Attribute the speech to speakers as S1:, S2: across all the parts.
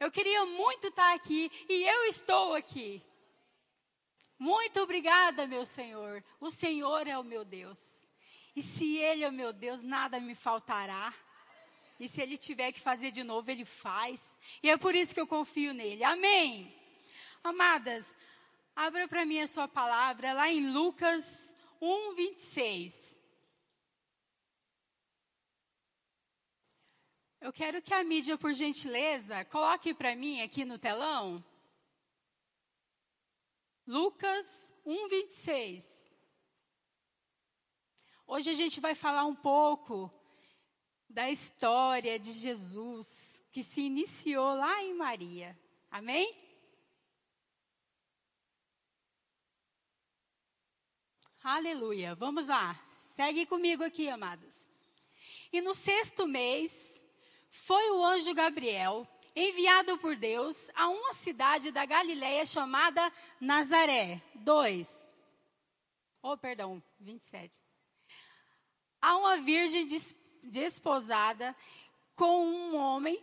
S1: Eu queria muito estar aqui e eu estou aqui. Muito obrigada, meu Senhor. O Senhor é o meu Deus. E se Ele é o meu Deus, nada me faltará. E se Ele tiver que fazer de novo, Ele faz. E é por isso que eu confio nele. Amém. Amadas, abra para mim a sua palavra lá em Lucas 1, 26. Eu quero que a mídia, por gentileza, coloque para mim aqui no telão. Lucas 1, 26. Hoje a gente vai falar um pouco da história de Jesus que se iniciou lá em Maria. Amém? Aleluia. Vamos lá. Segue comigo aqui, amados. E no sexto mês, foi o anjo Gabriel, enviado por Deus a uma cidade da Galiléia chamada Nazaré. 2. Oh, perdão, 27. A uma virgem desposada com um homem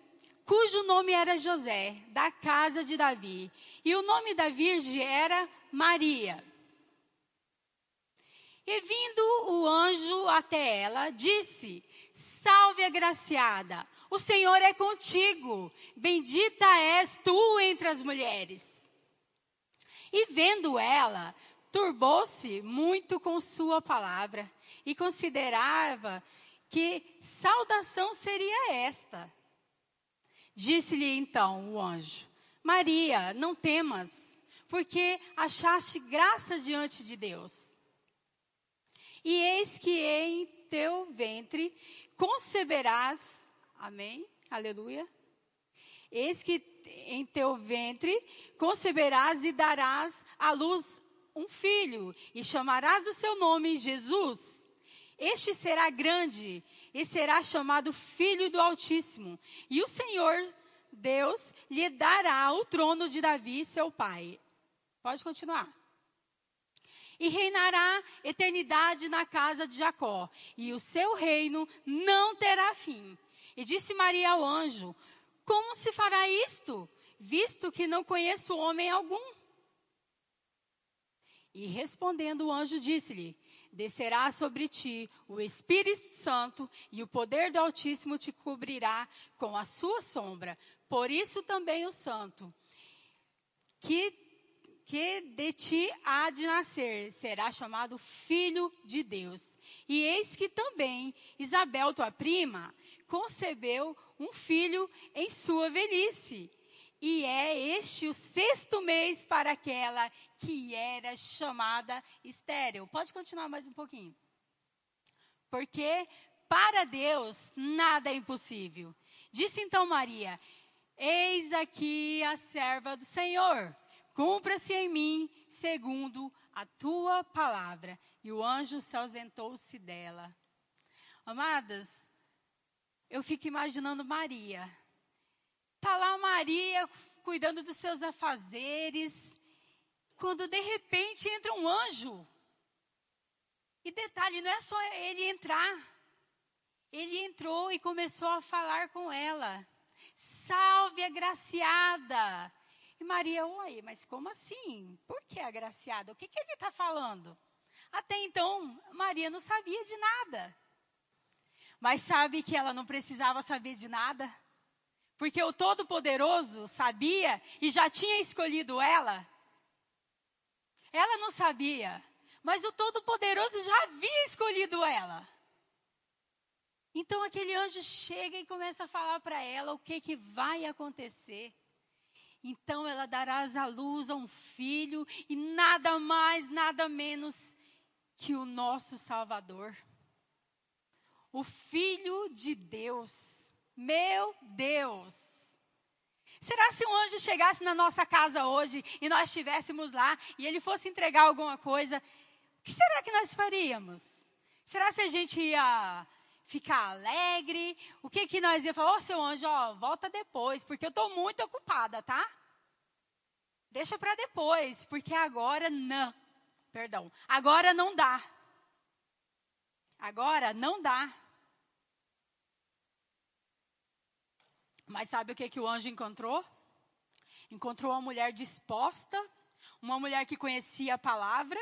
S1: cujo nome era José, da casa de Davi. E o nome da virgem era Maria. E vindo o anjo até ela, disse: Salve agraciada, o Senhor é contigo, bendita és tu entre as mulheres. E vendo ela, turbou-se muito com sua palavra e considerava que saudação seria esta. Disse-lhe então o anjo: Maria, não temas, porque achaste graça diante de Deus. E eis que em teu ventre conceberás Amém? Aleluia. Eis que em teu ventre conceberás e darás à luz um filho, e chamarás o seu nome Jesus. Este será grande e será chamado Filho do Altíssimo. E o Senhor Deus lhe dará o trono de Davi, seu pai. Pode continuar. E reinará eternidade na casa de Jacó, e o seu reino não terá fim. E disse Maria ao anjo: Como se fará isto, visto que não conheço homem algum? E respondendo o anjo disse-lhe: Descerá sobre ti o Espírito Santo, e o poder do Altíssimo te cobrirá com a sua sombra. Por isso também o Santo, que, que de ti há de nascer, será chamado Filho de Deus. E eis que também Isabel, tua prima, concebeu um filho em sua velhice. E é este o sexto mês para aquela que era chamada estéril. Pode continuar mais um pouquinho. Porque para Deus nada é impossível. Disse então Maria: Eis aqui a serva do Senhor. Cumpra-se em mim segundo a tua palavra. E o anjo se ausentou-se dela. Amadas, eu fico imaginando Maria. Tá lá Maria cuidando dos seus afazeres, quando de repente entra um anjo. E detalhe, não é só ele entrar. Ele entrou e começou a falar com ela. Salve, agraciada. E Maria, oi, mas como assim? Por que agraciada? O que, que ele está falando? Até então, Maria não sabia de nada. Mas sabe que ela não precisava saber de nada? Porque o Todo-Poderoso sabia e já tinha escolhido ela. Ela não sabia, mas o Todo-Poderoso já havia escolhido ela. Então aquele anjo chega e começa a falar para ela o que, que vai acontecer. Então ela dará à luz a um filho e nada mais, nada menos que o nosso Salvador o Filho de Deus. Meu Deus! Será se um anjo chegasse na nossa casa hoje e nós estivéssemos lá e ele fosse entregar alguma coisa, o que será que nós faríamos? Será se a gente ia ficar alegre? O que que nós ia falar? Ô, oh, seu anjo, ó, volta depois, porque eu estou muito ocupada, tá? Deixa para depois, porque agora não. Perdão. Agora não dá. Agora não dá. Mas sabe o que, que o anjo encontrou? Encontrou uma mulher disposta, uma mulher que conhecia a palavra,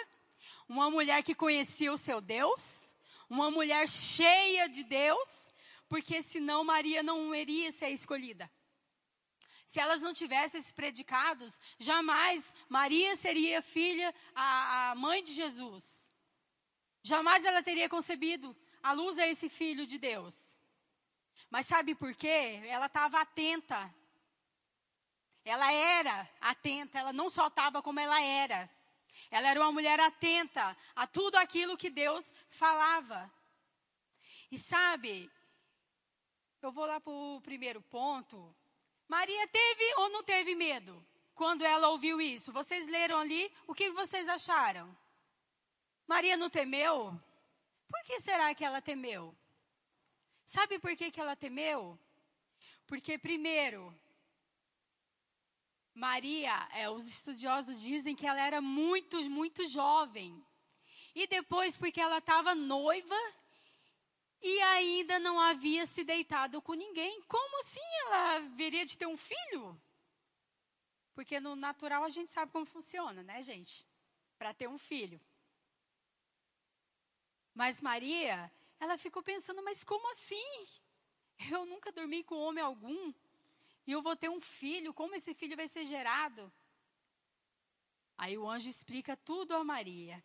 S1: uma mulher que conhecia o seu Deus, uma mulher cheia de Deus, porque senão Maria não iria ser escolhida. Se elas não tivessem esses predicados, jamais Maria seria filha, a, a mãe de Jesus. Jamais ela teria concebido a luz a esse filho de Deus. Mas sabe por quê? Ela estava atenta. Ela era atenta, ela não só estava como ela era. Ela era uma mulher atenta a tudo aquilo que Deus falava. E sabe, eu vou lá para o primeiro ponto. Maria teve ou não teve medo quando ela ouviu isso? Vocês leram ali, o que vocês acharam? Maria não temeu? Por que será que ela temeu? Sabe por que, que ela temeu? Porque, primeiro, Maria, é, os estudiosos dizem que ela era muito, muito jovem. E depois, porque ela estava noiva e ainda não havia se deitado com ninguém. Como assim ela viria de ter um filho? Porque no natural a gente sabe como funciona, né, gente? Para ter um filho. Mas Maria, ela ficou pensando, mas como assim? Eu nunca dormi com homem algum. E eu vou ter um filho, como esse filho vai ser gerado? Aí o anjo explica tudo a Maria.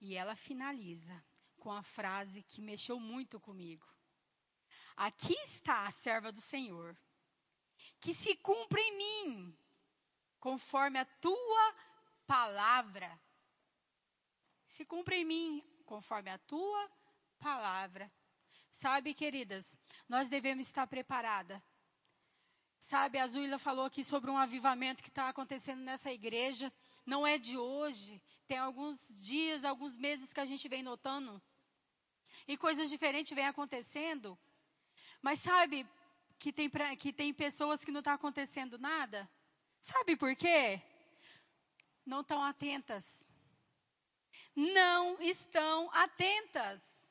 S1: E ela finaliza com a frase que mexeu muito comigo. Aqui está a serva do Senhor, que se cumpra em mim, conforme a tua palavra. Se cumpra em mim, conforme a tua palavra. Sabe, queridas, nós devemos estar preparada Sabe, a Zuila falou aqui sobre um avivamento que está acontecendo nessa igreja. Não é de hoje. Tem alguns dias, alguns meses que a gente vem notando. E coisas diferentes vêm acontecendo. Mas sabe que tem, que tem pessoas que não está acontecendo nada? Sabe por quê? Não estão atentas. Não estão atentas.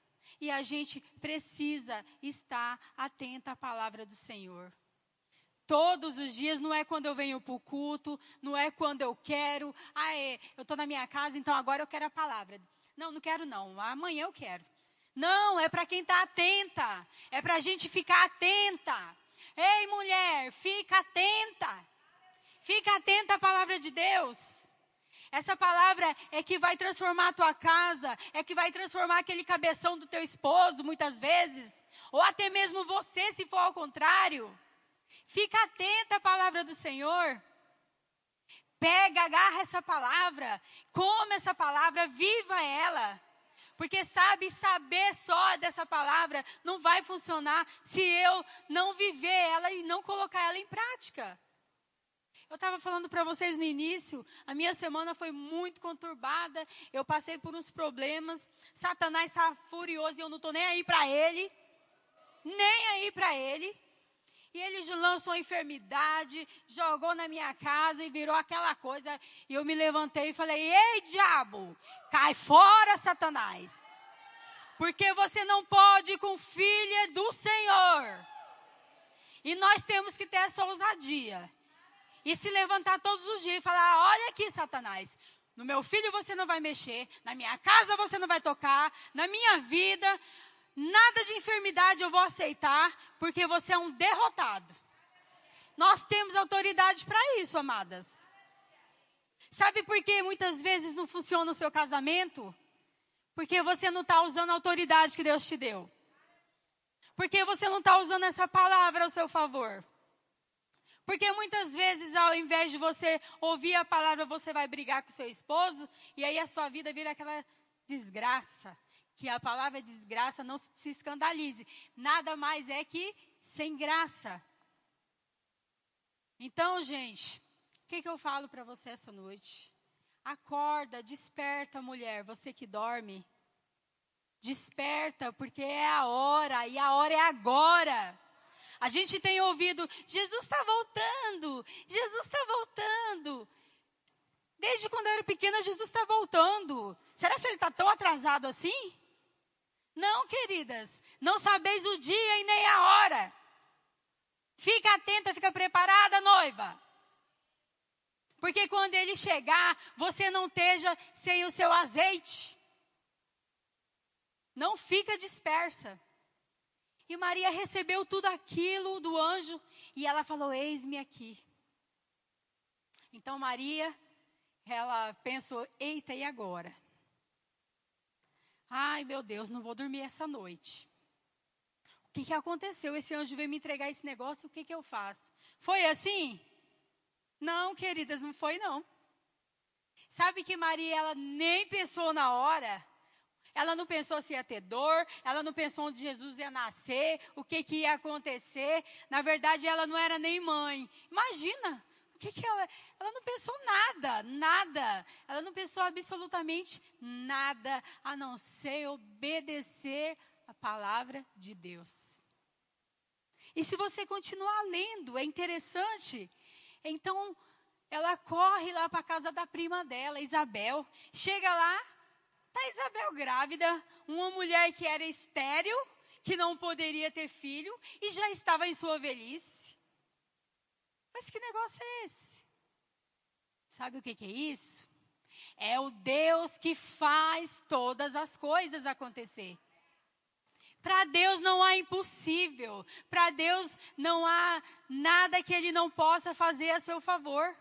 S1: E a gente precisa estar atenta à palavra do Senhor todos os dias, não é quando eu venho para o culto, não é quando eu quero, ah, é, eu estou na minha casa, então agora eu quero a palavra. Não, não quero não, amanhã eu quero. Não, é para quem está atenta, é para a gente ficar atenta. Ei, mulher, fica atenta. Fica atenta à palavra de Deus. Essa palavra é que vai transformar a tua casa, é que vai transformar aquele cabeção do teu esposo, muitas vezes, ou até mesmo você, se for ao contrário. Fica atenta à palavra do Senhor. Pega, agarra essa palavra, come essa palavra, viva ela. Porque sabe, saber só dessa palavra não vai funcionar se eu não viver ela e não colocar ela em prática. Eu estava falando para vocês no início, a minha semana foi muito conturbada, eu passei por uns problemas, Satanás estava furioso e eu não estou nem aí para ele, nem aí para ele. E ele lançou enfermidade, jogou na minha casa e virou aquela coisa. E eu me levantei e falei: Ei, diabo, cai fora, Satanás. Porque você não pode com filha do Senhor. E nós temos que ter essa ousadia. E se levantar todos os dias e falar: Olha aqui, Satanás. No meu filho você não vai mexer. Na minha casa você não vai tocar. Na minha vida Nada de enfermidade eu vou aceitar, porque você é um derrotado. Nós temos autoridade para isso, amadas. Sabe por que muitas vezes não funciona o seu casamento? Porque você não está usando a autoridade que Deus te deu. Porque você não está usando essa palavra ao seu favor. Porque muitas vezes, ao invés de você ouvir a palavra, você vai brigar com seu esposo, e aí a sua vida vira aquela desgraça que a palavra desgraça não se escandalize. Nada mais é que sem graça. Então, gente, o que, que eu falo para você essa noite? Acorda, desperta, mulher, você que dorme. Desperta, porque é a hora, e a hora é agora. A gente tem ouvido, Jesus está voltando, Jesus está voltando. Desde quando eu era pequena, Jesus está voltando. Será que ele está tão atrasado assim? Não, queridas, não sabeis o dia e nem a hora. Fica atenta, fica preparada, noiva. Porque quando ele chegar, você não esteja sem o seu azeite. Não fica dispersa. E Maria recebeu tudo aquilo do anjo e ela falou: Eis-me aqui. Então Maria, ela pensou: Eita, e agora? Ai, meu Deus, não vou dormir essa noite. O que, que aconteceu? Esse anjo veio me entregar esse negócio, o que, que eu faço? Foi assim? Não, queridas, não foi não. Sabe que Maria, ela nem pensou na hora. Ela não pensou se ia ter dor, ela não pensou onde Jesus ia nascer, o que, que ia acontecer. Na verdade, ela não era nem mãe. Imagina, o que, que ela. Ela não pensou nada, nada. Ela não pensou absolutamente nada, a não ser obedecer a palavra de Deus. E se você continuar lendo, é interessante. Então, ela corre lá para a casa da prima dela, Isabel. Chega lá, Está Isabel grávida, uma mulher que era estéril, que não poderia ter filho e já estava em sua velhice. Mas que negócio é esse? Sabe o que, que é isso? É o Deus que faz todas as coisas acontecer. Para Deus não há impossível. Para Deus não há nada que Ele não possa fazer a seu favor.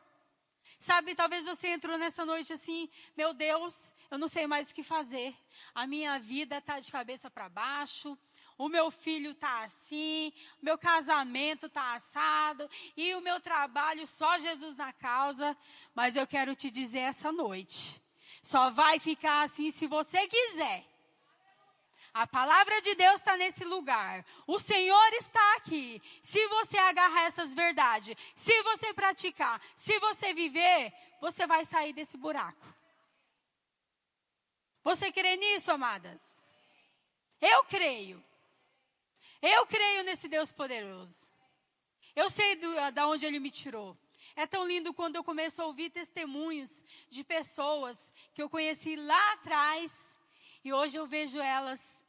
S1: Sabe, talvez você entrou nessa noite assim, meu Deus, eu não sei mais o que fazer. A minha vida está de cabeça para baixo. O meu filho está assim, o meu casamento está assado e o meu trabalho só Jesus na causa. Mas eu quero te dizer essa noite, só vai ficar assim se você quiser. A palavra de Deus está nesse lugar. O Senhor está aqui. Se você agarrar essas verdades, se você praticar, se você viver, você vai sair desse buraco. Você crê nisso, amadas? Eu creio. Eu creio nesse Deus poderoso. Eu sei do, da onde Ele me tirou. É tão lindo quando eu começo a ouvir testemunhos de pessoas que eu conheci lá atrás e hoje eu vejo elas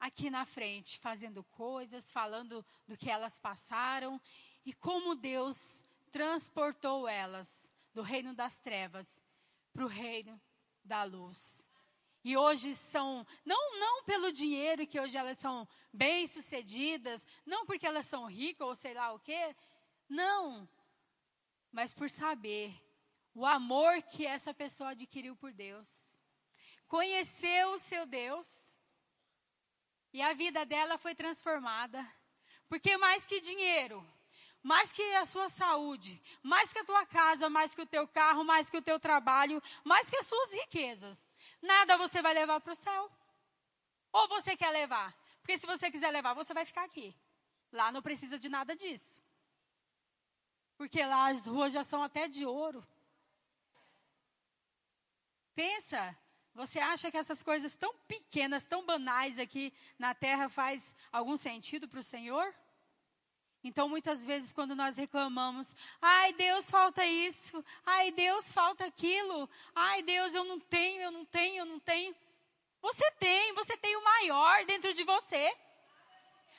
S1: aqui na frente, fazendo coisas, falando do que elas passaram e como Deus transportou elas do reino das trevas para o reino da luz. E hoje são, não, não pelo dinheiro, que hoje elas são bem-sucedidas, não porque elas são ricas ou sei lá o quê, não, mas por saber o amor que essa pessoa adquiriu por Deus. Conheceu o seu Deus e a vida dela foi transformada. Porque mais que dinheiro, mais que a sua saúde, mais que a tua casa, mais que o teu carro, mais que o teu trabalho, mais que as suas riquezas, nada você vai levar para o céu. Ou você quer levar? Porque se você quiser levar, você vai ficar aqui. Lá não precisa de nada disso. Porque lá as ruas já são até de ouro. Pensa, você acha que essas coisas tão pequenas, tão banais aqui na terra faz algum sentido para o Senhor? Então, muitas vezes, quando nós reclamamos, ai, Deus, falta isso, ai, Deus, falta aquilo, ai, Deus, eu não tenho, eu não tenho, eu não tenho. Você tem, você tem o maior dentro de você.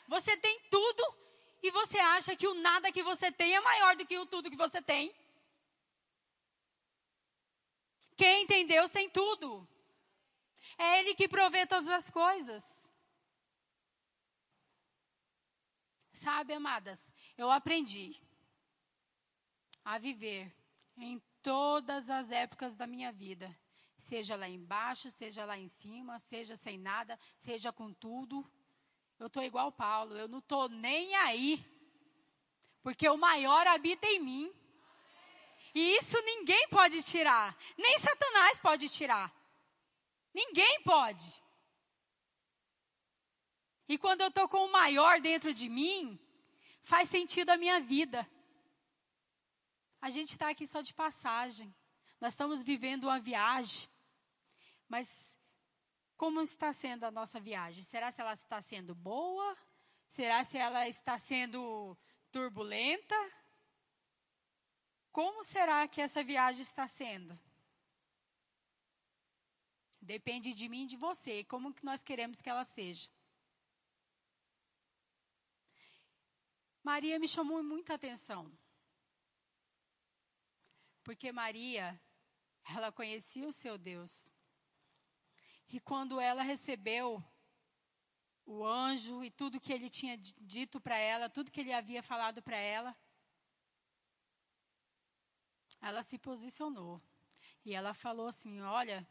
S1: Você tem tudo e você acha que o nada que você tem é maior do que o tudo que você tem. Quem tem Deus tem tudo. É Ele que provê todas as coisas. Sabe, amadas, eu aprendi a viver em todas as épocas da minha vida. Seja lá embaixo, seja lá em cima, seja sem nada, seja com tudo. Eu estou igual Paulo, eu não estou nem aí. Porque o maior habita em mim. E isso ninguém pode tirar. Nem Satanás pode tirar. Ninguém pode. E quando eu estou com o maior dentro de mim, faz sentido a minha vida. A gente está aqui só de passagem. Nós estamos vivendo uma viagem. Mas como está sendo a nossa viagem? Será se ela está sendo boa? Será se ela está sendo turbulenta? Como será que essa viagem está sendo? Depende de mim e de você, como que nós queremos que ela seja. Maria me chamou muita atenção. Porque Maria, ela conhecia o seu Deus. E quando ela recebeu o anjo e tudo que ele tinha dito para ela, tudo que ele havia falado para ela, ela se posicionou. E ela falou assim: Olha,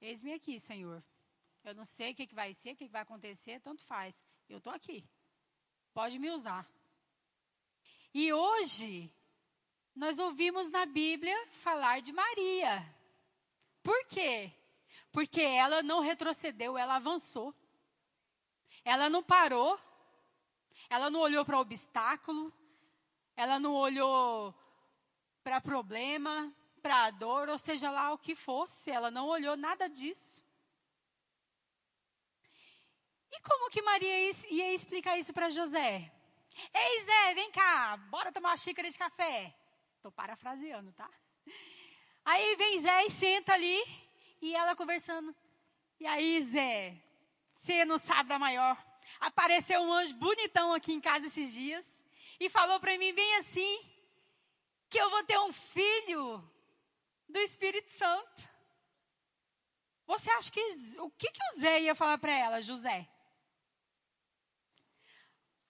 S1: eis-me aqui, Senhor. Eu não sei o que, que vai ser, o que, que vai acontecer, tanto faz. Eu estou aqui. Pode me usar. E hoje, nós ouvimos na Bíblia falar de Maria. Por quê? Porque ela não retrocedeu, ela avançou. Ela não parou. Ela não olhou para obstáculo. Ela não olhou para problema, para a dor, ou seja lá o que fosse. Ela não olhou nada disso. E como que Maria ia explicar isso para José? Ei, Zé, vem cá, bora tomar uma xícara de café. Estou parafraseando, tá? Aí vem Zé e senta ali, e ela conversando. E aí, Zé, você não sabe da maior. Apareceu um anjo bonitão aqui em casa esses dias, e falou para mim, bem assim, que eu vou ter um filho do Espírito Santo. Você acha que, o que, que o Zé ia falar para ela, José?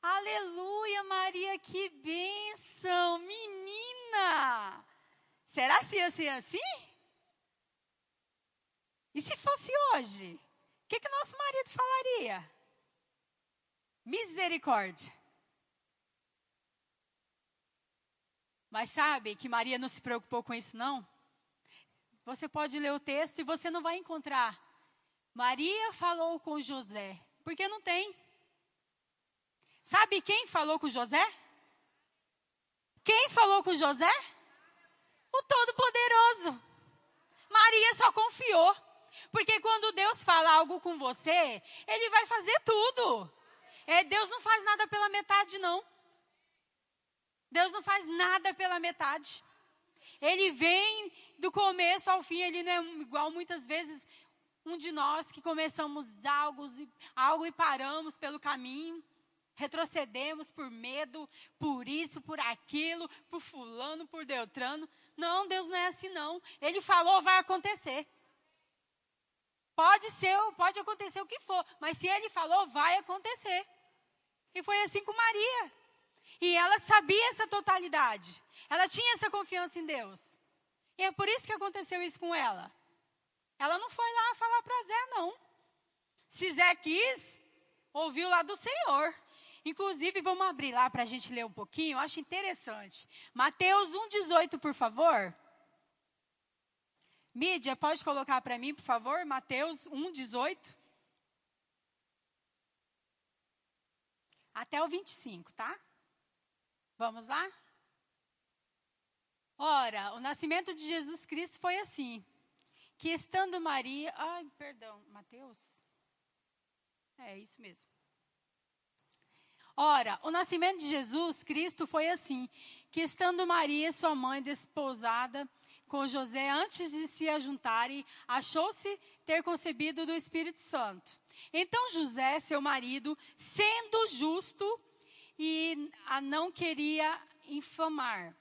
S1: Aleluia, Maria, que bênção, menina! Será se ia ser assim? E se fosse hoje? O que, que nosso marido falaria? Misericórdia. Mas sabe que Maria não se preocupou com isso, não? Você pode ler o texto e você não vai encontrar. Maria falou com José, porque não tem. Sabe quem falou com José? Quem falou com José? O Todo-Poderoso. Maria só confiou. Porque quando Deus fala algo com você, Ele vai fazer tudo. É, Deus não faz nada pela metade, não. Deus não faz nada pela metade. Ele vem do começo ao fim, ele não é igual muitas vezes um de nós que começamos algo, algo e paramos pelo caminho retrocedemos por medo, por isso, por aquilo, por fulano, por Deltrano. Não, Deus não é assim não. Ele falou, vai acontecer. Pode ser, pode acontecer o que for, mas se ele falou, vai acontecer. E foi assim com Maria. E ela sabia essa totalidade. Ela tinha essa confiança em Deus. E é por isso que aconteceu isso com ela. Ela não foi lá falar para Zé, não. Se Zé quis, ouviu lá do Senhor. Inclusive, vamos abrir lá para a gente ler um pouquinho, eu acho interessante. Mateus 1,18, por favor. Mídia, pode colocar para mim, por favor? Mateus 1,18. Até o 25, tá? Vamos lá? Ora, o nascimento de Jesus Cristo foi assim: que estando Maria. Ai, perdão, Mateus? É isso mesmo. Ora, o nascimento de Jesus Cristo foi assim: que estando Maria, sua mãe, desposada com José, antes de se ajuntarem, achou-se ter concebido do Espírito Santo. Então José, seu marido, sendo justo e a não queria infamar,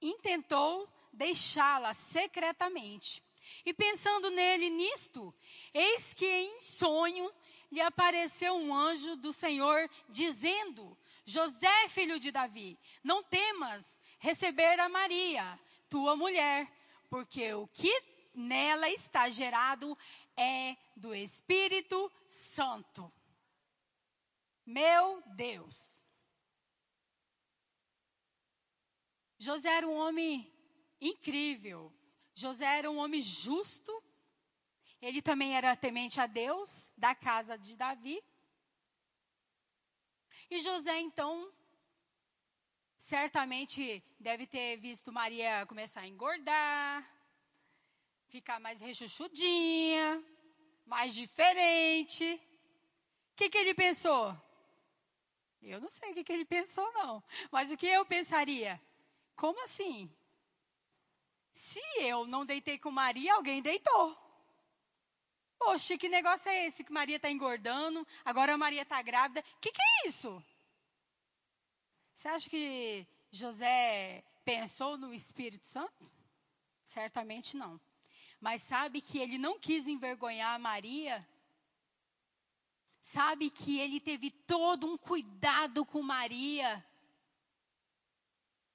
S1: intentou deixá-la secretamente. E pensando nele nisto, eis que em sonho lhe apareceu um anjo do Senhor dizendo: José, filho de Davi, não temas receber a Maria, tua mulher, porque o que nela está gerado é do Espírito Santo. Meu Deus. José era um homem incrível. José era um homem justo ele também era temente a Deus, da casa de Davi. E José, então, certamente deve ter visto Maria começar a engordar, ficar mais rechuchudinha, mais diferente. O que, que ele pensou? Eu não sei o que, que ele pensou, não. Mas o que eu pensaria? Como assim? Se eu não deitei com Maria, alguém deitou. Poxa, que negócio é esse que Maria está engordando, agora a Maria está grávida? O que, que é isso? Você acha que José pensou no Espírito Santo? Certamente não. Mas sabe que ele não quis envergonhar Maria? Sabe que ele teve todo um cuidado com Maria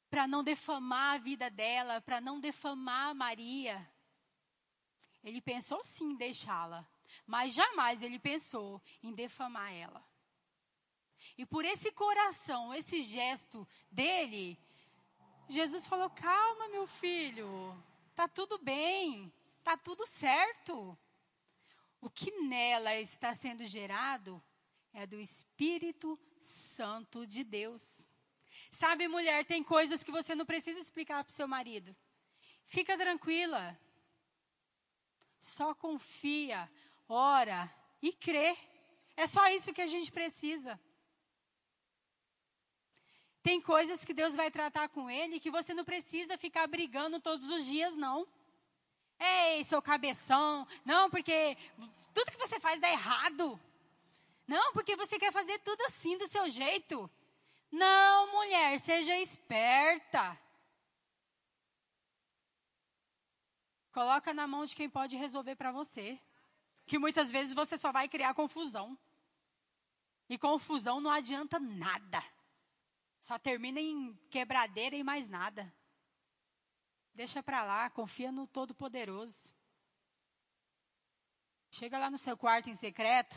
S1: para não defamar a vida dela, para não defamar Maria. Ele pensou sim em deixá-la, mas jamais ele pensou em defamar ela. E por esse coração, esse gesto dele, Jesus falou: "Calma, meu filho. Tá tudo bem. Tá tudo certo. O que nela está sendo gerado é do Espírito Santo de Deus. Sabe, mulher, tem coisas que você não precisa explicar para o seu marido. Fica tranquila. Só confia, ora e crê. É só isso que a gente precisa. Tem coisas que Deus vai tratar com ele que você não precisa ficar brigando todos os dias, não. Ei, seu cabeção. Não, porque tudo que você faz dá errado. Não, porque você quer fazer tudo assim do seu jeito. Não, mulher, seja esperta. Coloca na mão de quem pode resolver para você. Que muitas vezes você só vai criar confusão. E confusão não adianta nada. Só termina em quebradeira e mais nada. Deixa para lá, confia no Todo-Poderoso. Chega lá no seu quarto em secreto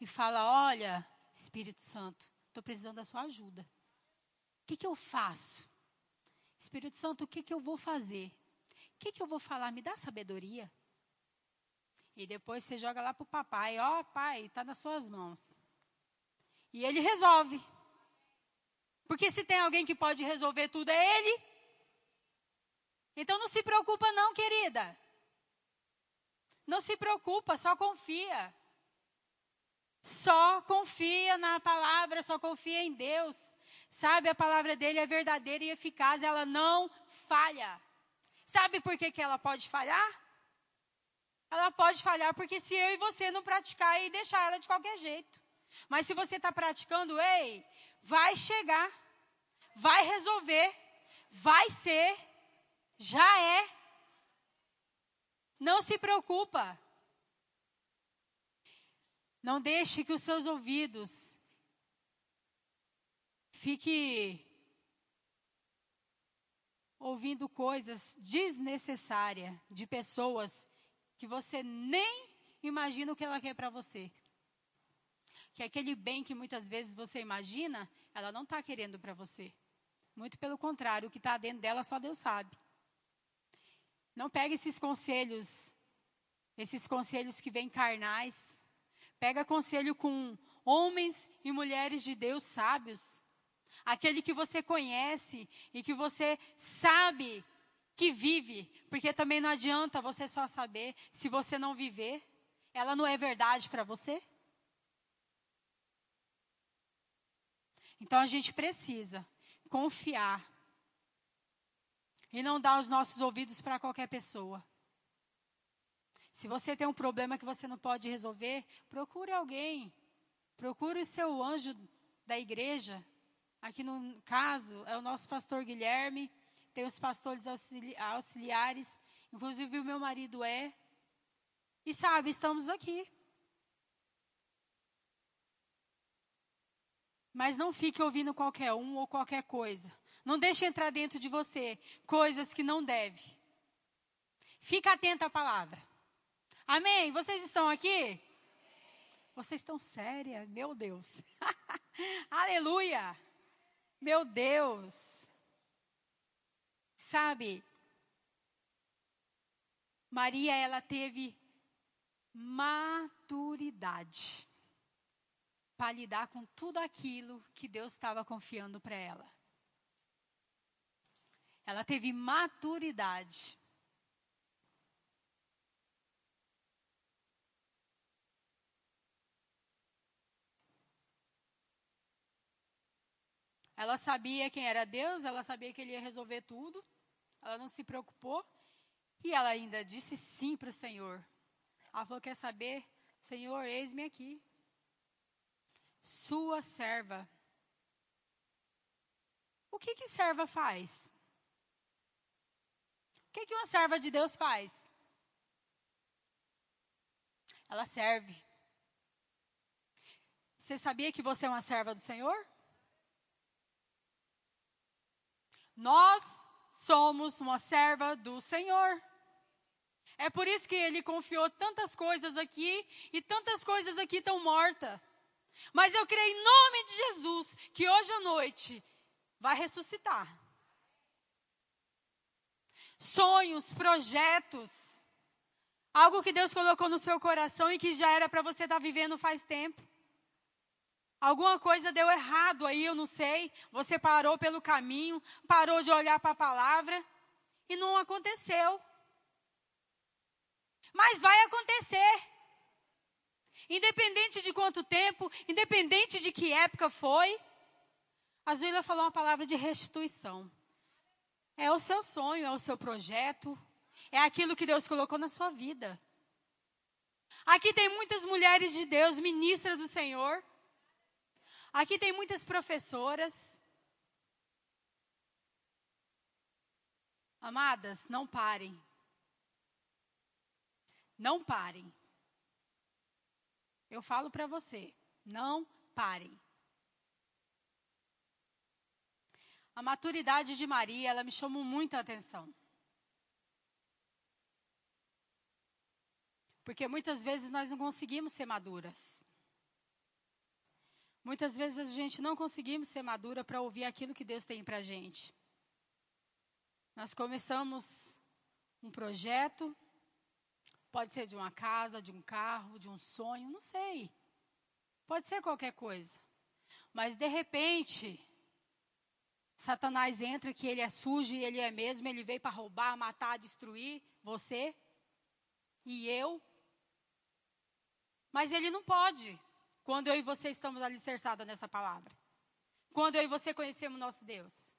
S1: e fala: Olha, Espírito Santo, estou precisando da sua ajuda. O que, que eu faço? Espírito Santo, o que, que eu vou fazer? O que, que eu vou falar? Me dá sabedoria. E depois você joga lá para o papai: Ó, oh, pai, está nas suas mãos. E ele resolve. Porque se tem alguém que pode resolver tudo, é Ele. Então não se preocupa, não, querida. Não se preocupa, só confia. Só confia na palavra, só confia em Deus. Sabe, a palavra dele é verdadeira e eficaz, ela não falha. Sabe por que, que ela pode falhar? Ela pode falhar porque se eu e você não praticar e deixar ela de qualquer jeito. Mas se você está praticando, ei, vai chegar, vai resolver, vai ser, já é. Não se preocupa. Não deixe que os seus ouvidos fique ouvindo coisas desnecessárias de pessoas que você nem imagina o que ela quer para você que aquele bem que muitas vezes você imagina, ela não está querendo para você. Muito pelo contrário, o que está dentro dela só Deus sabe. Não pegue esses conselhos, esses conselhos que vêm carnais. Pega conselho com homens e mulheres de Deus sábios. Aquele que você conhece e que você sabe que vive. Porque também não adianta você só saber se você não viver. Ela não é verdade para você. Então a gente precisa confiar e não dar os nossos ouvidos para qualquer pessoa. Se você tem um problema que você não pode resolver, procure alguém. Procure o seu anjo da igreja. Aqui no caso, é o nosso pastor Guilherme, tem os pastores auxiliares, inclusive o meu marido é. E sabe, estamos aqui. Mas não fique ouvindo qualquer um ou qualquer coisa. Não deixe entrar dentro de você coisas que não deve. Fica atento à palavra. Amém? Vocês estão aqui? Vocês estão sérias? Meu Deus. Aleluia. Meu Deus. Sabe, Maria, ela teve maturidade para lidar com tudo aquilo que Deus estava confiando para ela. Ela teve maturidade. Ela sabia quem era Deus, ela sabia que ele ia resolver tudo. Ela não se preocupou. E ela ainda disse sim para o Senhor. Ela falou: Quer saber? Senhor, eis-me aqui sua serva. O que que serva faz? O que, que uma serva de Deus faz? Ela serve. Você sabia que você é uma serva do Senhor? Nós somos uma serva do Senhor. É por isso que ele confiou tantas coisas aqui e tantas coisas aqui estão mortas. Mas eu creio em nome de Jesus que hoje à noite vai ressuscitar. Sonhos, projetos, algo que Deus colocou no seu coração e que já era para você estar tá vivendo faz tempo. Alguma coisa deu errado aí, eu não sei. Você parou pelo caminho, parou de olhar para a palavra e não aconteceu. Mas vai acontecer. Independente de quanto tempo, independente de que época foi, a Zuila falou uma palavra de restituição. É o seu sonho, é o seu projeto, é aquilo que Deus colocou na sua vida. Aqui tem muitas mulheres de Deus, ministras do Senhor. Aqui tem muitas professoras. Amadas, não parem. Não parem. Eu falo para você, não parem. A maturidade de Maria, ela me chamou muita atenção. Porque muitas vezes nós não conseguimos ser maduras. Muitas vezes a gente não conseguimos ser madura para ouvir aquilo que Deus tem para a gente. Nós começamos um projeto, Pode ser de uma casa, de um carro, de um sonho, não sei. Pode ser qualquer coisa. Mas de repente, Satanás entra que ele é sujo e ele é mesmo, ele veio para roubar, matar, destruir você e eu. Mas ele não pode, quando eu e você estamos alicerçados nessa palavra. Quando eu e você conhecemos nosso Deus.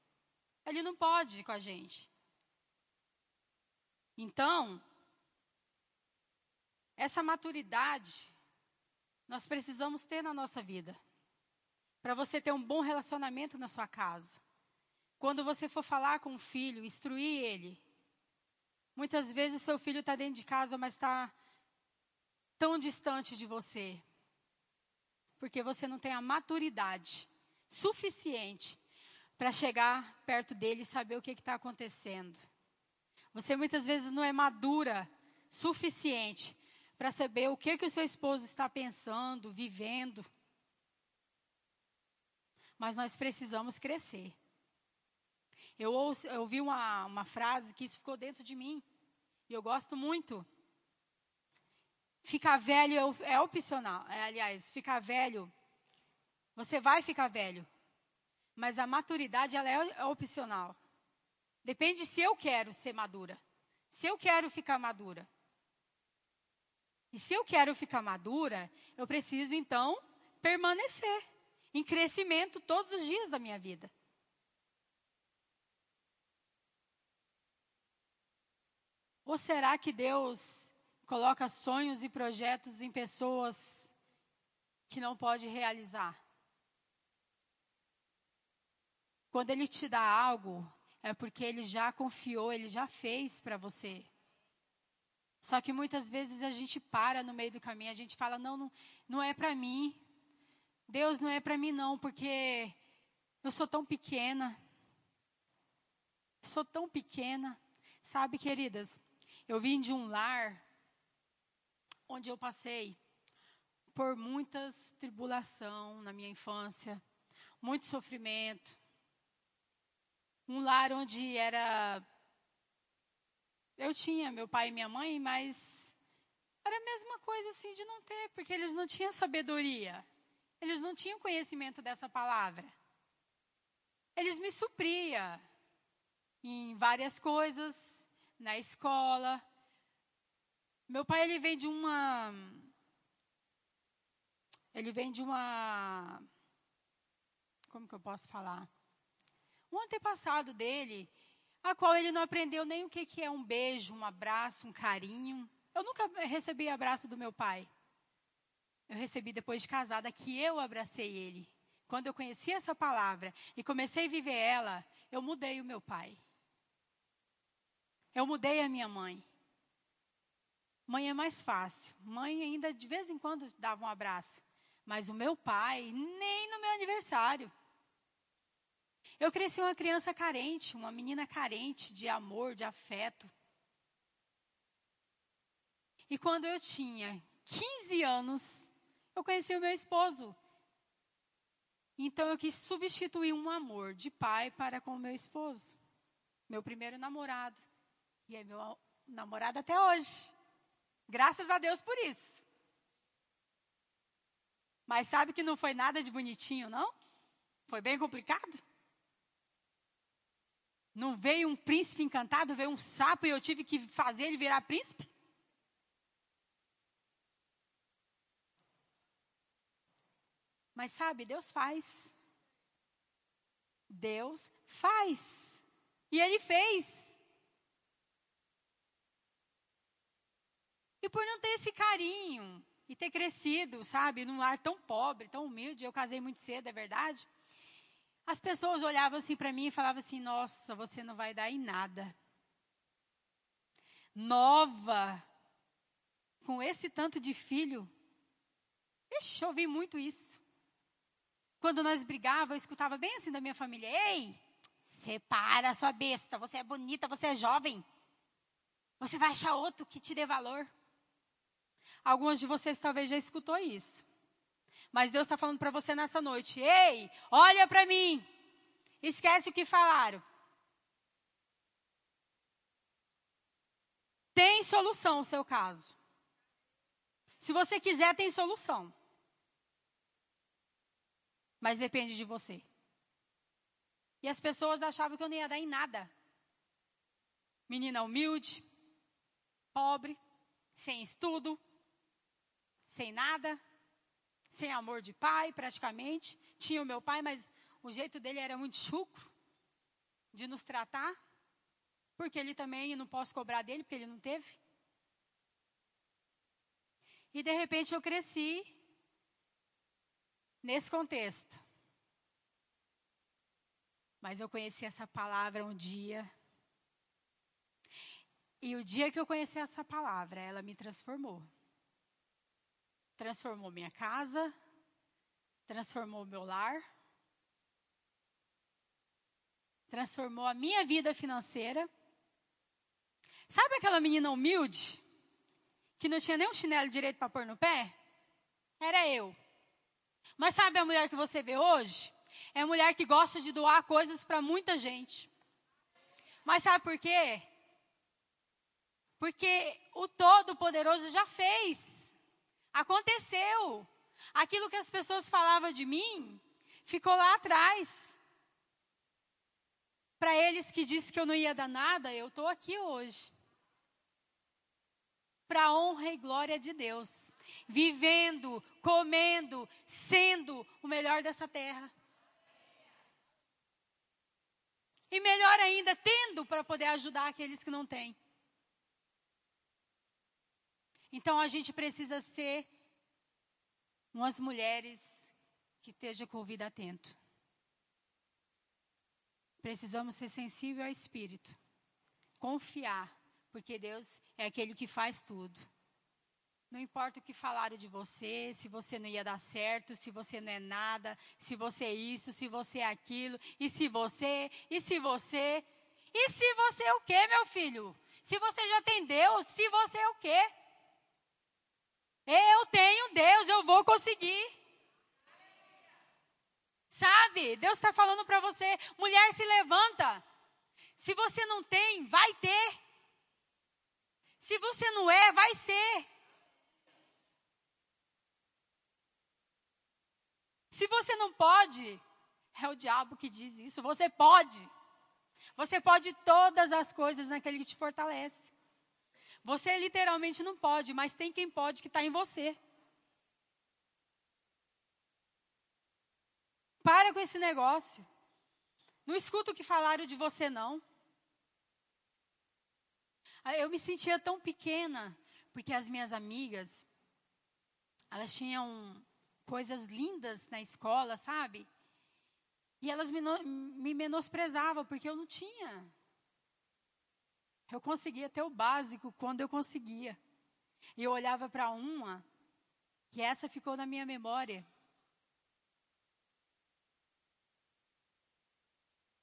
S1: Ele não pode com a gente. Então, essa maturidade nós precisamos ter na nossa vida. Para você ter um bom relacionamento na sua casa. Quando você for falar com o filho, instruir ele. Muitas vezes seu filho está dentro de casa, mas está tão distante de você. Porque você não tem a maturidade suficiente para chegar perto dele e saber o que está acontecendo. Você muitas vezes não é madura suficiente para saber o que, que o seu esposo está pensando, vivendo. Mas nós precisamos crescer. Eu, ouvi uma, uma frase que isso ficou dentro de mim. E eu gosto muito. Ficar velho é, é opcional. É, aliás, ficar velho, você vai ficar velho. Mas a maturidade, ela é, é opcional. Depende se eu quero ser madura. Se eu quero ficar madura. E se eu quero ficar madura, eu preciso então permanecer em crescimento todos os dias da minha vida. Ou será que Deus coloca sonhos e projetos em pessoas que não pode realizar? Quando Ele te dá algo, é porque Ele já confiou, Ele já fez para você. Só que muitas vezes a gente para no meio do caminho, a gente fala: não, não, não é para mim. Deus não é para mim, não, porque eu sou tão pequena. Eu sou tão pequena. Sabe, queridas, eu vim de um lar onde eu passei por muitas tribulação na minha infância, muito sofrimento. Um lar onde era eu tinha meu pai e minha mãe, mas era a mesma coisa assim de não ter, porque eles não tinham sabedoria. Eles não tinham conhecimento dessa palavra. Eles me supriam em várias coisas, na escola. Meu pai ele vem de uma ele vem de uma como que eu posso falar? Um antepassado dele a qual ele não aprendeu nem o que, que é um beijo, um abraço, um carinho. Eu nunca recebi abraço do meu pai. Eu recebi depois de casada que eu abracei ele. Quando eu conheci essa palavra e comecei a viver ela, eu mudei o meu pai. Eu mudei a minha mãe. Mãe é mais fácil. Mãe ainda de vez em quando dava um abraço. Mas o meu pai, nem no meu aniversário. Eu cresci uma criança carente, uma menina carente de amor, de afeto. E quando eu tinha 15 anos, eu conheci o meu esposo. Então eu quis substituir um amor de pai para com o meu esposo, meu primeiro namorado. E é meu namorado até hoje. Graças a Deus por isso. Mas sabe que não foi nada de bonitinho, não? Foi bem complicado. Não veio um príncipe encantado, veio um sapo e eu tive que fazer ele virar príncipe? Mas sabe, Deus faz. Deus faz. E Ele fez. E por não ter esse carinho e ter crescido, sabe, num lar tão pobre, tão humilde, eu casei muito cedo, é verdade? As pessoas olhavam assim para mim e falavam assim: Nossa, você não vai dar em nada. Nova, com esse tanto de filho. Ixi, eu ouvi muito isso. Quando nós brigávamos, eu escutava bem assim da minha família: Ei, separa, sua besta, você é bonita, você é jovem. Você vai achar outro que te dê valor. Alguns de vocês talvez já escutou isso. Mas Deus está falando para você nessa noite: ei, olha para mim. Esquece o que falaram. Tem solução o seu caso. Se você quiser, tem solução. Mas depende de você. E as pessoas achavam que eu não ia dar em nada. Menina humilde, pobre, sem estudo, sem nada sem amor de pai, praticamente. Tinha o meu pai, mas o jeito dele era muito chucro de nos tratar. Porque ele também, não posso cobrar dele, porque ele não teve. E de repente eu cresci nesse contexto. Mas eu conheci essa palavra um dia. E o dia que eu conheci essa palavra, ela me transformou transformou minha casa, transformou meu lar, transformou a minha vida financeira. Sabe aquela menina humilde que não tinha nem um chinelo direito para pôr no pé? Era eu. Mas sabe a mulher que você vê hoje? É a mulher que gosta de doar coisas para muita gente. Mas sabe por quê? Porque o Todo-Poderoso já fez. Aconteceu. Aquilo que as pessoas falavam de mim ficou lá atrás. Para eles que disse que eu não ia dar nada, eu estou aqui hoje. Para a honra e glória de Deus. Vivendo, comendo, sendo o melhor dessa terra. E melhor ainda, tendo para poder ajudar aqueles que não têm. Então a gente precisa ser umas mulheres que estejam com o ouvido atento. Precisamos ser sensível ao Espírito. Confiar, porque Deus é aquele que faz tudo. Não importa o que falaram de você, se você não ia dar certo, se você não é nada, se você é isso, se você é aquilo, e se você, e se você. E se você é o quê, meu filho? Se você já tem Deus, se você é o quê? Eu tenho Deus, eu vou conseguir. Sabe? Deus está falando para você, mulher, se levanta. Se você não tem, vai ter. Se você não é, vai ser. Se você não pode, é o diabo que diz isso. Você pode. Você pode todas as coisas naquele que te fortalece. Você literalmente não pode, mas tem quem pode que está em você. Para com esse negócio. Não escuta o que falaram de você, não. Ah, eu me sentia tão pequena, porque as minhas amigas, elas tinham coisas lindas na escola, sabe? E elas me, me menosprezavam, porque eu não tinha. Eu conseguia ter o básico quando eu conseguia. E eu olhava para uma, que essa ficou na minha memória.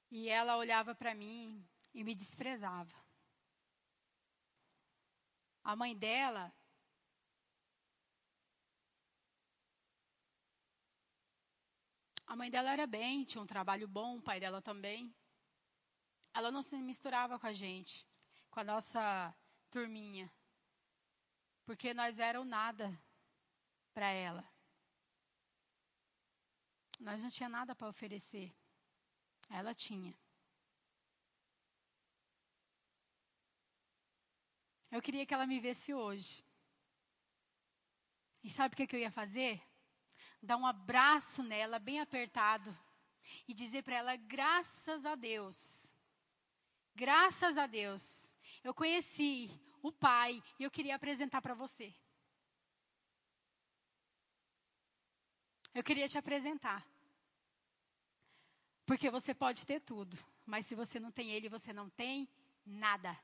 S1: E ela olhava para mim e me desprezava. A mãe dela A mãe dela era bem, tinha um trabalho bom, o pai dela também. Ela não se misturava com a gente, com a nossa turminha. Porque nós éramos nada para ela. Nós não tinha nada para oferecer. Ela tinha. Eu queria que ela me visse hoje. E sabe o que, que eu ia fazer? Dar um abraço nela, bem apertado, e dizer para ela: graças a Deus. Graças a Deus. Eu conheci o Pai e eu queria apresentar para você. Eu queria te apresentar. Porque você pode ter tudo, mas se você não tem Ele, você não tem nada.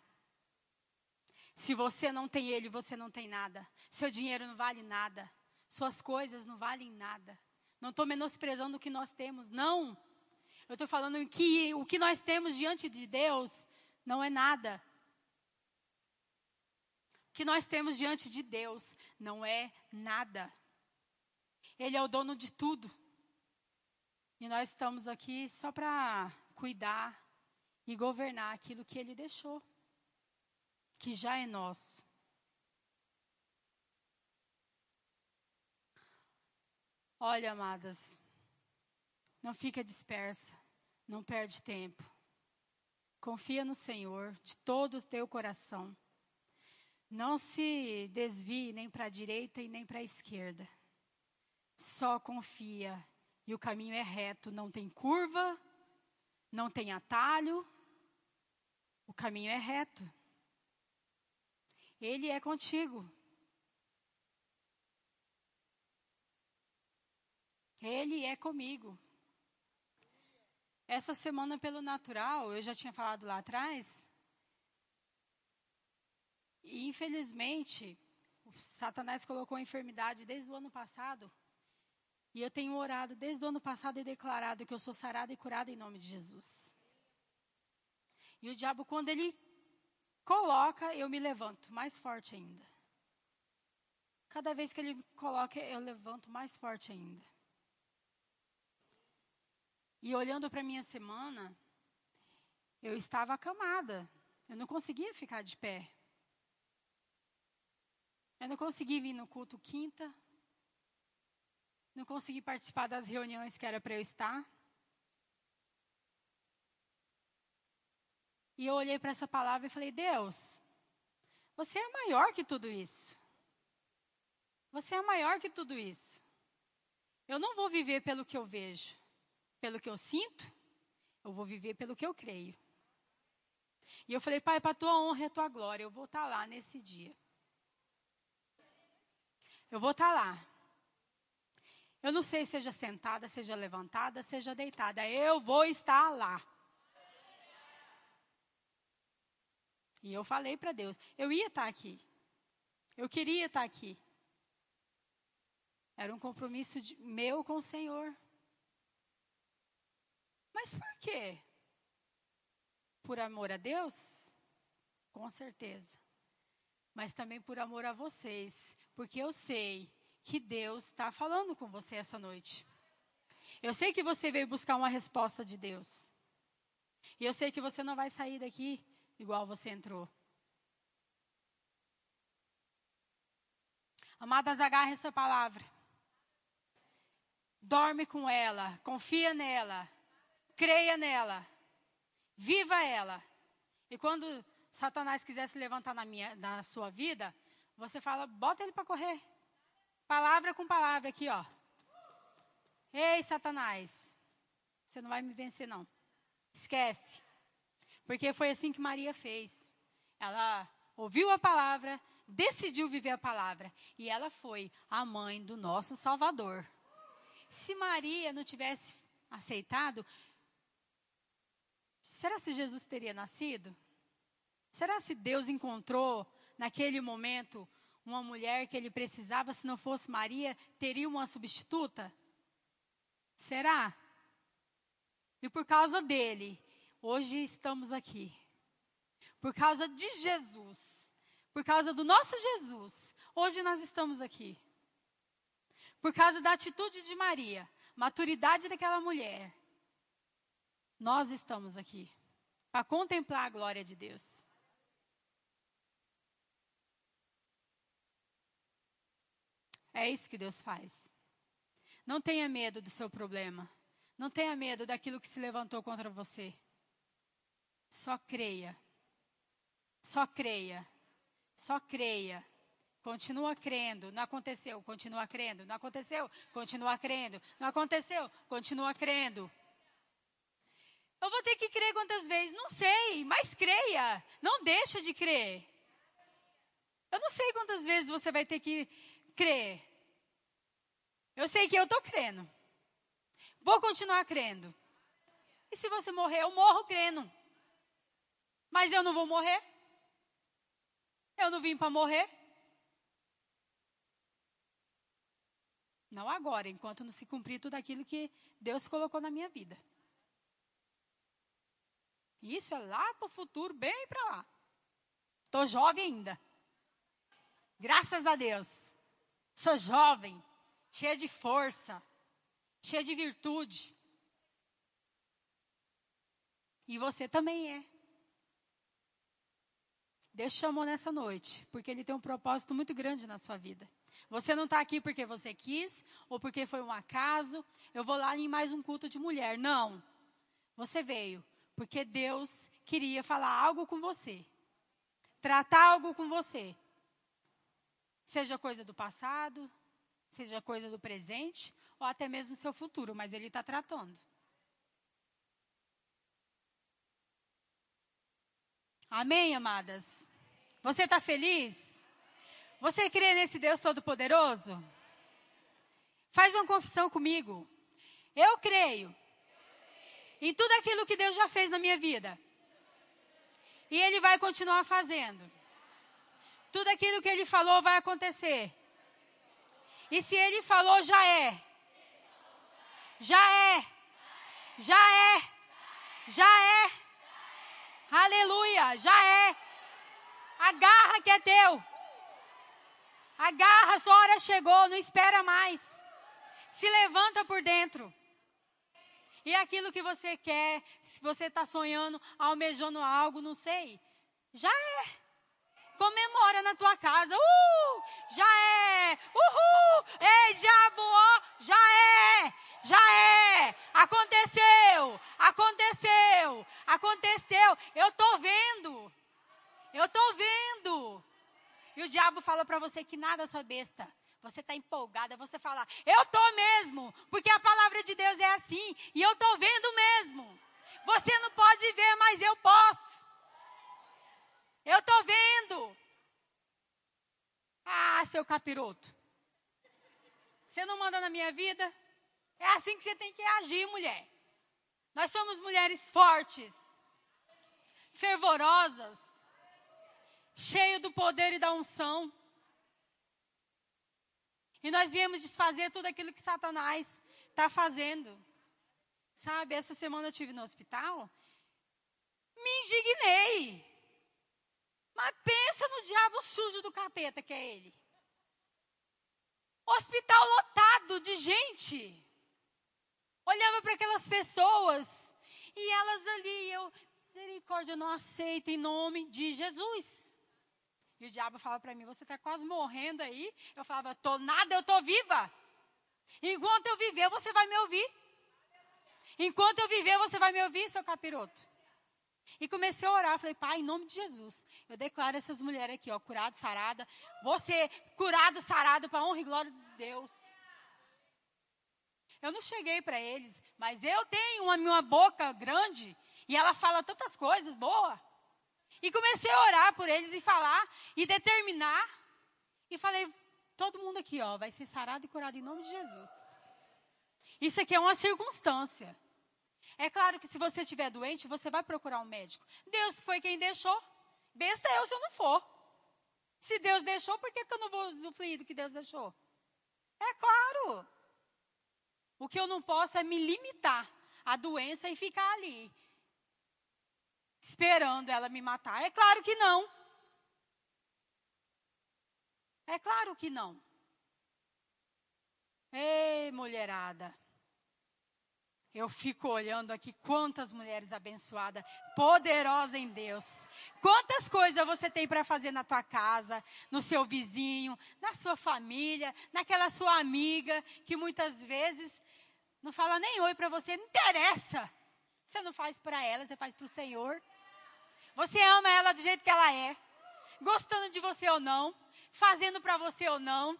S1: Se você não tem ele, você não tem nada. Seu dinheiro não vale nada. Suas coisas não valem nada. Não estou menosprezando o que nós temos, não. Eu estou falando que o que nós temos diante de Deus não é nada. Que nós temos diante de Deus não é nada. Ele é o dono de tudo. E nós estamos aqui só para cuidar e governar aquilo que ele deixou que já é nosso. Olha, amadas, não fica dispersa, não perde tempo. Confia no Senhor de todo o teu coração. Não se desvie nem para a direita e nem para a esquerda. Só confia e o caminho é reto, não tem curva, não tem atalho. O caminho é reto. Ele é contigo. Ele é comigo. Essa semana, pelo natural, eu já tinha falado lá atrás. E, infelizmente, o Satanás colocou a enfermidade desde o ano passado. E eu tenho orado desde o ano passado e declarado que eu sou sarada e curada em nome de Jesus. E o diabo, quando ele coloca, eu me levanto mais forte ainda. Cada vez que ele coloca, eu levanto mais forte ainda. E olhando para minha semana, eu estava acamada. Eu não conseguia ficar de pé. Eu não consegui vir no culto quinta. Não consegui participar das reuniões que era para eu estar. E eu olhei para essa palavra e falei: Deus, você é maior que tudo isso. Você é maior que tudo isso. Eu não vou viver pelo que eu vejo, pelo que eu sinto, eu vou viver pelo que eu creio. E eu falei, Pai, para a tua honra e a tua glória, eu vou estar tá lá nesse dia. Eu vou estar tá lá. Eu não sei, seja sentada, seja levantada, seja deitada, eu vou estar lá. E eu falei para Deus, eu ia estar tá aqui. Eu queria estar tá aqui. Era um compromisso de, meu com o Senhor. Mas por quê? Por amor a Deus? Com certeza. Mas também por amor a vocês. Porque eu sei que Deus está falando com você essa noite. Eu sei que você veio buscar uma resposta de Deus. E eu sei que você não vai sair daqui igual você entrou. Amadas, agarre essa palavra. Dorme com ela, confia nela, creia nela, viva ela. E quando Satanás quiser se levantar na, minha, na sua vida, você fala, bota ele para correr. Palavra com palavra aqui, ó. Ei, Satanás, você não vai me vencer, não. Esquece. Porque foi assim que Maria fez. Ela ouviu a palavra, decidiu viver a palavra. E ela foi a mãe do nosso Salvador. Se Maria não tivesse aceitado, será que Jesus teria nascido? Será se Deus encontrou naquele momento uma mulher que ele precisava, se não fosse Maria, teria uma substituta? Será? E por causa dele, hoje estamos aqui. Por causa de Jesus, por causa do nosso Jesus, hoje nós estamos aqui. Por causa da atitude de Maria, maturidade daquela mulher, nós estamos aqui para contemplar a glória de Deus. É isso que Deus faz. Não tenha medo do seu problema. Não tenha medo daquilo que se levantou contra você. Só creia. Só creia. Só creia. Continua crendo. Não aconteceu, continua crendo. Não aconteceu, continua crendo. Não aconteceu, continua crendo. Eu vou ter que crer quantas vezes? Não sei, mas creia. Não deixa de crer. Eu não sei quantas vezes você vai ter que crer. Eu sei que eu estou crendo. Vou continuar crendo. E se você morrer, eu morro crendo. Mas eu não vou morrer. Eu não vim para morrer. Não agora, enquanto não se cumprir tudo aquilo que Deus colocou na minha vida. Isso é lá para o futuro, bem para lá. Estou jovem ainda. Graças a Deus. Sou jovem, cheia de força, cheia de virtude. E você também é. Deus chamou nessa noite, porque Ele tem um propósito muito grande na sua vida. Você não está aqui porque você quis, ou porque foi um acaso. Eu vou lá em mais um culto de mulher. Não. Você veio porque Deus queria falar algo com você, tratar algo com você. Seja coisa do passado, seja coisa do presente, ou até mesmo seu futuro, mas Ele está tratando. Amém, amadas? Você está feliz? Você crê nesse Deus Todo-Poderoso? Faz uma confissão comigo. Eu creio em tudo aquilo que Deus já fez na minha vida. E Ele vai continuar fazendo. Tudo aquilo que Ele falou vai acontecer. E se Ele falou, já é. Já é. Já é. Já é. Aleluia, já é. Agarra que é teu. Agarra, sua hora chegou, não espera mais. Se levanta por dentro. E aquilo que você quer, se você está sonhando, almejando algo, não sei, já é. Comemora na tua casa. Uh! Já é. Uhul! Ei, diabo, ó, já é. Já é. Aconteceu. Aconteceu. Aconteceu. Eu tô vendo. Eu tô vendo. E o diabo fala para você que nada sua besta você está empolgada, você fala, eu estou mesmo, porque a palavra de Deus é assim, e eu estou vendo mesmo. Você não pode ver, mas eu posso. Eu estou vendo. Ah, seu capiroto. Você não manda na minha vida? É assim que você tem que agir, mulher. Nós somos mulheres fortes, fervorosas, cheias do poder e da unção. E nós viemos desfazer tudo aquilo que Satanás está fazendo. Sabe, essa semana eu tive no hospital, me indignei. Mas pensa no diabo sujo do capeta que é ele. Hospital lotado de gente. Olhava para aquelas pessoas e elas ali, eu, misericórdia, não aceito em nome de Jesus. E o diabo fala para mim: Você está quase morrendo aí. Eu falava: Tô nada, eu tô viva. Enquanto eu viver, você vai me ouvir. Enquanto eu viver, você vai me ouvir, seu capiroto. E comecei a orar. Falei, pai, em nome de Jesus, eu declaro essas mulheres aqui, ó, curado, sarada. Você curado, sarado, para honra e glória de Deus. Eu não cheguei para eles, mas eu tenho uma minha boca grande e ela fala tantas coisas boas. E comecei a orar por eles e falar e determinar. E falei, todo mundo aqui, ó, vai ser sarado e curado em nome de Jesus. Isso aqui é uma circunstância. É claro que se você estiver doente, você vai procurar um médico. Deus foi quem deixou. Besta eu se eu não for. Se Deus deixou, por que, que eu não vou usufruir do que Deus deixou? É claro. O que eu não posso é me limitar à doença e ficar ali, esperando ela me matar. É claro que não. É claro que não. Ei, mulherada. Eu fico olhando aqui quantas mulheres abençoadas, poderosas em Deus. Quantas coisas você tem para fazer na tua casa, no seu vizinho, na sua família, naquela sua amiga que muitas vezes não fala nem oi para você, não interessa. Você não faz para ela, você faz para o Senhor. Você ama ela do jeito que ela é, gostando de você ou não, fazendo para você ou não,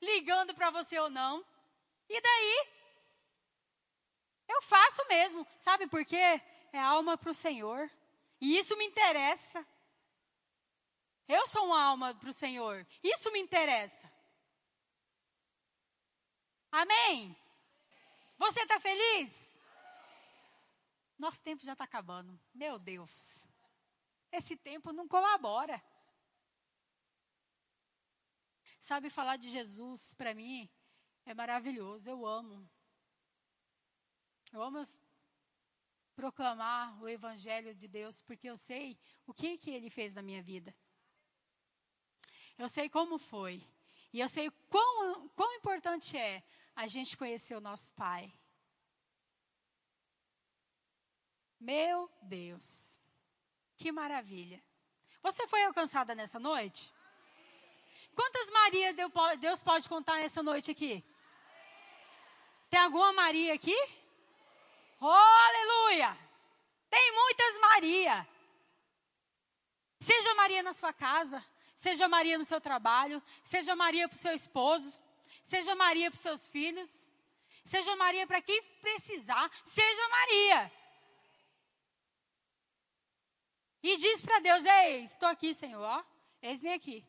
S1: ligando para você ou não. E daí? Eu faço mesmo. Sabe por quê? É alma para o Senhor. E isso me interessa. Eu sou uma alma para o Senhor. Isso me interessa. Amém? Você está feliz? Nosso tempo já está acabando. Meu Deus. Esse tempo não colabora. Sabe, falar de Jesus, para mim, é maravilhoso. Eu amo. Eu amo proclamar o Evangelho de Deus, porque eu sei o que, que Ele fez na minha vida. Eu sei como foi. E eu sei quão, quão importante é a gente conhecer o nosso Pai. Meu Deus, que maravilha. Você foi alcançada nessa noite? Quantas Marias Deus pode contar nessa noite aqui? Tem alguma Maria aqui? Oh, aleluia! Tem muitas Maria. Seja Maria na sua casa, seja Maria no seu trabalho, seja Maria para o seu esposo, seja Maria para os seus filhos, seja Maria para quem precisar, seja Maria. E diz para Deus: Ei, estou aqui, Senhor, ó, eis-me aqui.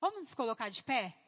S1: Vamos nos colocar de pé?